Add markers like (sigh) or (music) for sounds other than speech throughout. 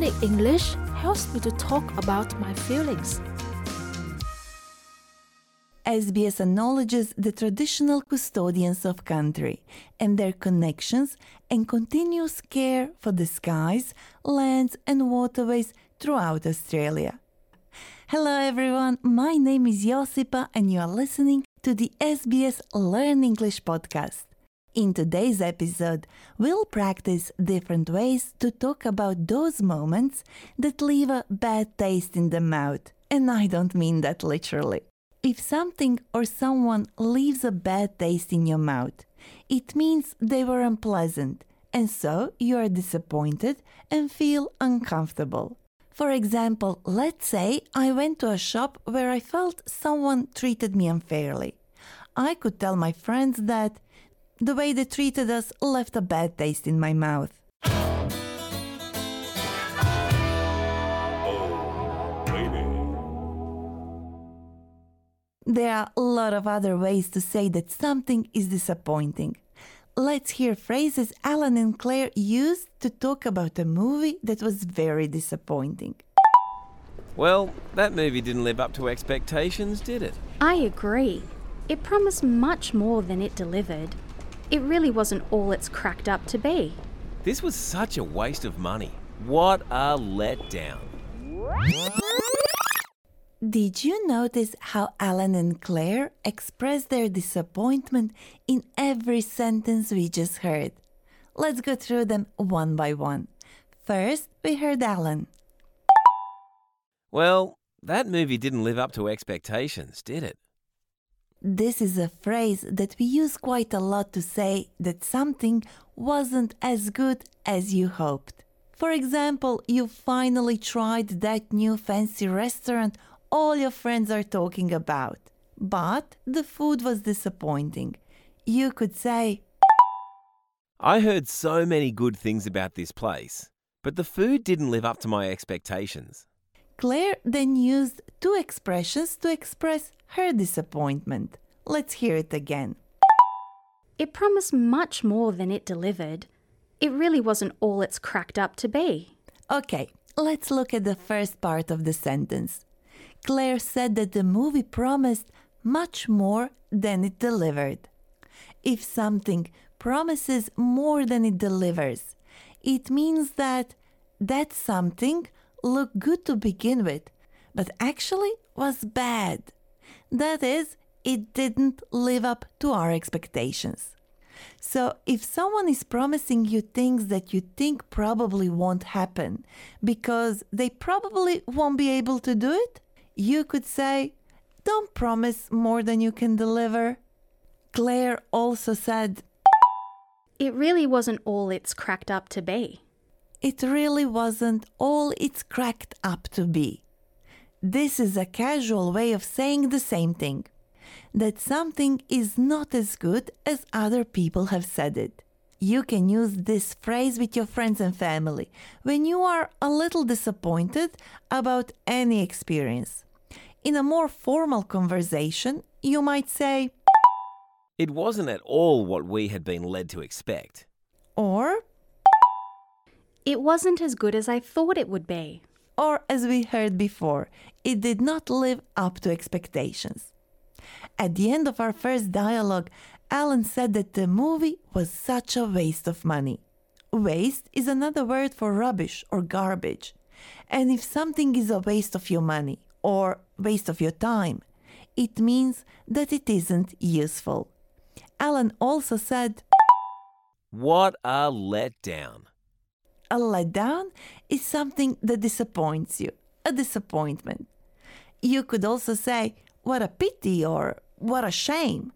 Learning English helps me to talk about my feelings. SBS acknowledges the traditional custodians of country and their connections and continuous care for the skies, lands, and waterways throughout Australia. Hello, everyone. My name is Josipa, and you are listening to the SBS Learn English podcast. In today's episode, we'll practice different ways to talk about those moments that leave a bad taste in the mouth. And I don't mean that literally. If something or someone leaves a bad taste in your mouth, it means they were unpleasant, and so you are disappointed and feel uncomfortable. For example, let's say I went to a shop where I felt someone treated me unfairly. I could tell my friends that the way they treated us left a bad taste in my mouth. There are a lot of other ways to say that something is disappointing. Let's hear phrases Alan and Claire used to talk about a movie that was very disappointing. Well, that movie didn't live up to expectations, did it? I agree. It promised much more than it delivered. It really wasn't all it's cracked up to be. This was such a waste of money. What a letdown. Did you notice how Alan and Claire expressed their disappointment in every sentence we just heard? Let's go through them one by one. First, we heard Alan. Well, that movie didn't live up to expectations, did it? This is a phrase that we use quite a lot to say that something wasn't as good as you hoped. For example, you finally tried that new fancy restaurant all your friends are talking about, but the food was disappointing. You could say, I heard so many good things about this place, but the food didn't live up to my expectations. Claire then used two expressions to express her disappointment. Let's hear it again. It promised much more than it delivered. It really wasn't all it's cracked up to be. Okay, let's look at the first part of the sentence. Claire said that the movie promised much more than it delivered. If something promises more than it delivers, it means that that something looked good to begin with, but actually was bad. That is, it didn't live up to our expectations. So, if someone is promising you things that you think probably won't happen because they probably won't be able to do it, you could say, Don't promise more than you can deliver. Claire also said, It really wasn't all it's cracked up to be. It really wasn't all it's cracked up to be. This is a casual way of saying the same thing that something is not as good as other people have said it. You can use this phrase with your friends and family when you are a little disappointed about any experience. In a more formal conversation, you might say, It wasn't at all what we had been led to expect. or, It wasn't as good as I thought it would be. or as we heard before, it did not live up to expectations. At the end of our first dialogue, Alan said that the movie was such a waste of money. Waste is another word for rubbish or garbage. And if something is a waste of your money or waste of your time, it means that it isn't useful. Alan also said, What a letdown. A letdown is something that disappoints you, a disappointment. You could also say, what a pity or what a shame.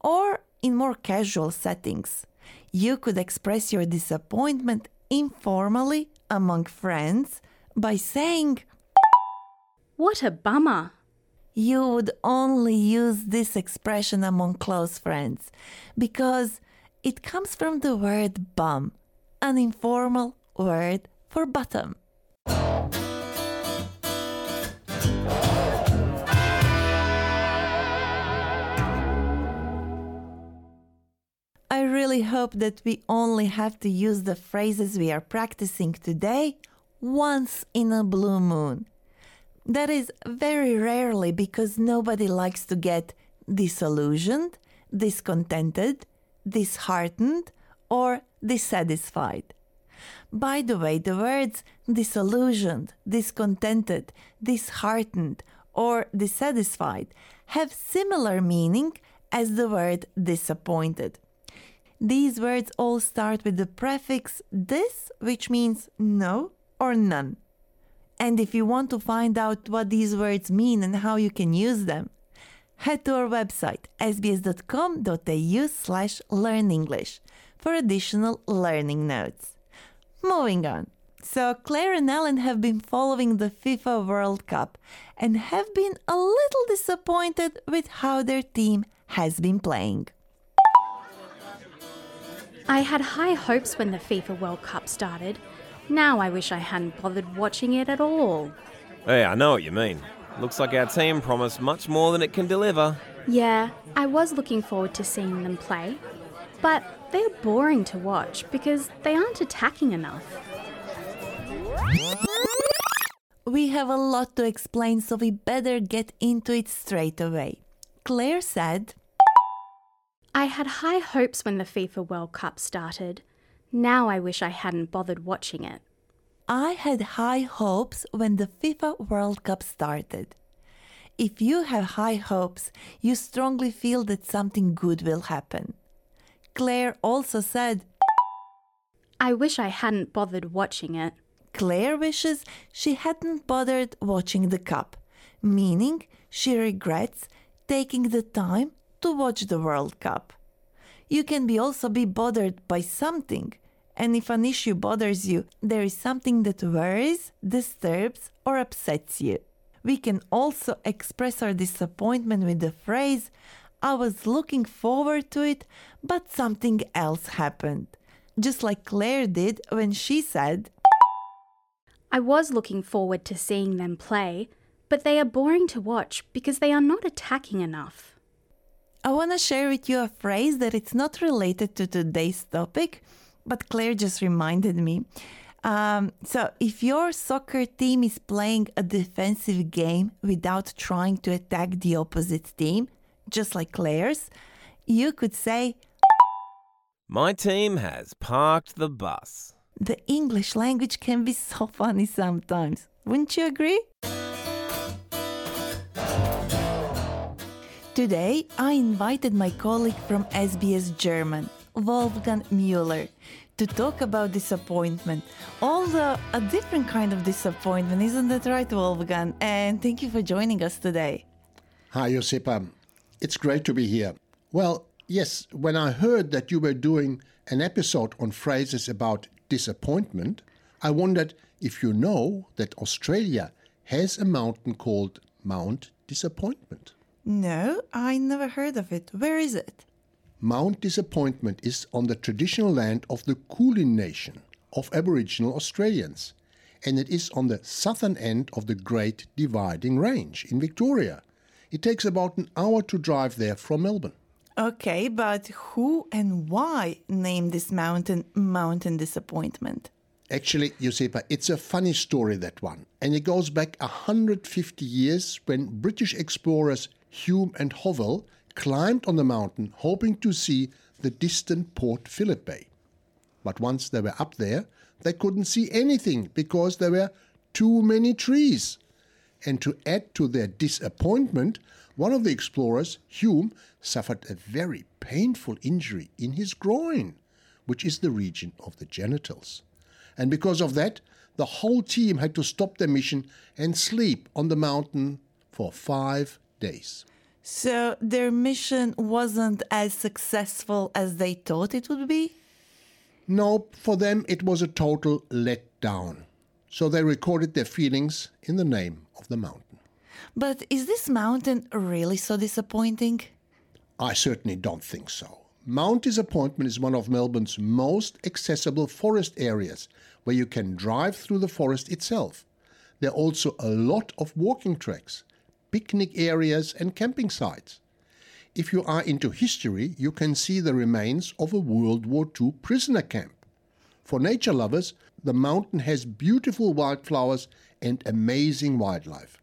Or in more casual settings. You could express your disappointment informally among friends by saying, What a bummer! you would only use this expression among close friends because it comes from the word bum, an informal word for bottom. I really hope that we only have to use the phrases we are practicing today once in a blue moon. That is very rarely because nobody likes to get disillusioned, discontented, disheartened, or dissatisfied. By the way, the words disillusioned, discontented, disheartened, or dissatisfied have similar meaning as the word disappointed. These words all start with the prefix dis, which means no or none. And if you want to find out what these words mean and how you can use them, head to our website sbs.com.au slash learnenglish for additional learning notes. Moving on. So Claire and Ellen have been following the FIFA World Cup and have been a little disappointed with how their team has been playing. I had high hopes when the FIFA World Cup started. Now I wish I hadn't bothered watching it at all. Hey, I know what you mean. Looks like our team promised much more than it can deliver. Yeah, I was looking forward to seeing them play, but they're boring to watch because they aren't attacking enough. We have a lot to explain, so we better get into it straight away. Claire said, I had high hopes when the FIFA World Cup started. Now I wish I hadn't bothered watching it. I had high hopes when the FIFA World Cup started. If you have high hopes, you strongly feel that something good will happen. Claire also said, I wish I hadn't bothered watching it. Claire wishes she hadn't bothered watching the cup, meaning she regrets taking the time to watch the World Cup. You can be also be bothered by something, and if an issue bothers you, there is something that worries, disturbs, or upsets you. We can also express our disappointment with the phrase, I was looking forward to it, but something else happened. Just like Claire did when she said, I was looking forward to seeing them play, but they are boring to watch because they are not attacking enough. I want to share with you a phrase that it's not related to today's topic, but Claire just reminded me. Um, so, if your soccer team is playing a defensive game without trying to attack the opposite team, just like Claire's, you could say, My team has parked the bus. The English language can be so funny sometimes. Wouldn't you agree? Today, I invited my colleague from SBS German, Wolfgang Müller, to talk about disappointment. Although a different kind of disappointment, isn't that right, Wolfgang? And thank you for joining us today. Hi, Josipa. It's great to be here. Well, yes, when I heard that you were doing an episode on phrases about disappointment, I wondered if you know that Australia has a mountain called Mount Disappointment. No, I never heard of it. Where is it? Mount Disappointment is on the traditional land of the Kulin Nation of Aboriginal Australians, and it is on the southern end of the Great Dividing Range in Victoria. It takes about an hour to drive there from Melbourne. Okay, but who and why named this mountain Mountain Disappointment? Actually, Josipa, it's a funny story, that one. And it goes back 150 years when British explorers Hume and Hovell climbed on the mountain hoping to see the distant Port Phillip Bay. But once they were up there, they couldn't see anything because there were too many trees. And to add to their disappointment, one of the explorers, Hume, suffered a very painful injury in his groin, which is the region of the genitals. And because of that, the whole team had to stop their mission and sleep on the mountain for five days. So their mission wasn't as successful as they thought it would be? No, for them it was a total letdown. So they recorded their feelings in the name of the mountain. But is this mountain really so disappointing? I certainly don't think so. Mount Disappointment is one of Melbourne's most accessible forest areas where you can drive through the forest itself. There are also a lot of walking tracks, picnic areas, and camping sites. If you are into history, you can see the remains of a World War II prisoner camp. For nature lovers, the mountain has beautiful wildflowers and amazing wildlife.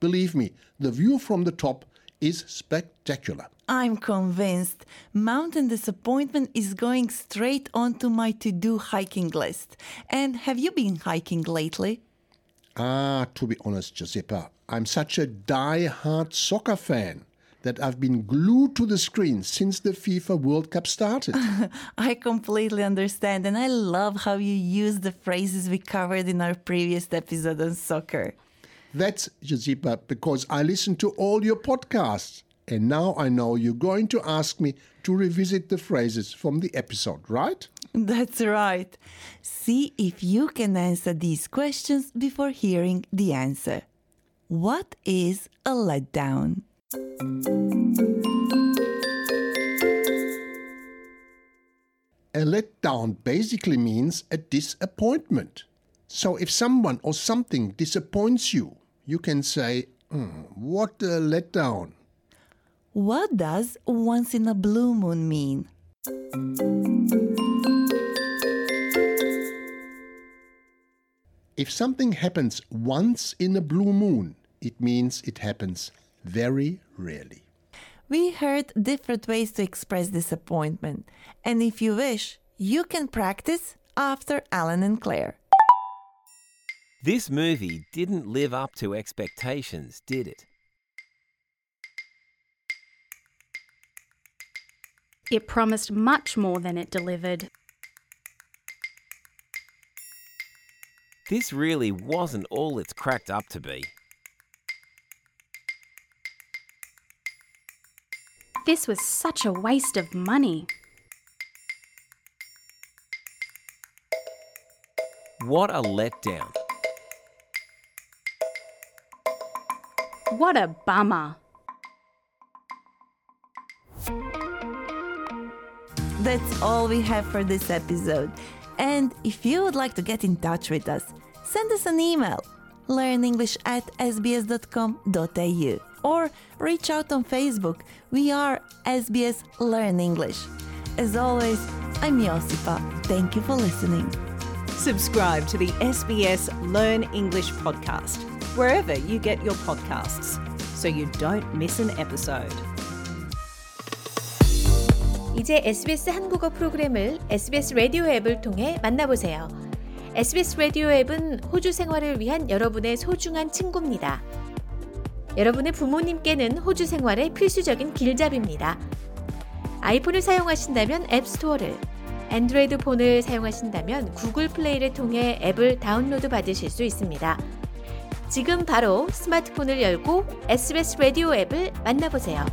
Believe me, the view from the top is spectacular. I'm convinced Mountain Disappointment is going straight onto my to do hiking list. And have you been hiking lately? Ah, to be honest, Josipa, I'm such a die-hard soccer fan that I've been glued to the screen since the FIFA World Cup started. (laughs) I completely understand, and I love how you use the phrases we covered in our previous episode on soccer. That's, Josipa, because I listen to all your podcasts. And now I know you're going to ask me to revisit the phrases from the episode, right? That's right. See if you can answer these questions before hearing the answer. What is a letdown? A letdown basically means a disappointment. So if someone or something disappoints you, you can say, "Hmm, What a letdown. What does once in a blue moon mean? If something happens once in a blue moon, it means it happens very rarely. We heard different ways to express disappointment, and if you wish, you can practice after Alan and Claire. This movie didn't live up to expectations, did it? It promised much more than it delivered. This really wasn't all it's cracked up to be. This was such a waste of money. What a letdown. What a bummer. That's all we have for this episode. And if you would like to get in touch with us, send us an email learnenglish at sbs.com.au or reach out on Facebook. We are SBS Learn English. As always, I'm Josipa. Thank you for listening. Subscribe to the SBS Learn English podcast, wherever you get your podcasts, so you don't miss an episode. 이제 SBS 한국어 프로그램을 SBS 라디오 앱을 통해 만나보세요. SBS 라디오 앱은 호주 생활을 위한 여러분의 소중한 친구입니다. 여러분의 부모님께는 호주 생활의 필수적인 길잡이입니다. 아이폰을 사용하신다면 앱스토어를, 안드로이드 폰을 사용하신다면 구글 플레이를 통해 앱을 다운로드 받으실 수 있습니다. 지금 바로 스마트폰을 열고 SBS 라디오 앱을 만나보세요.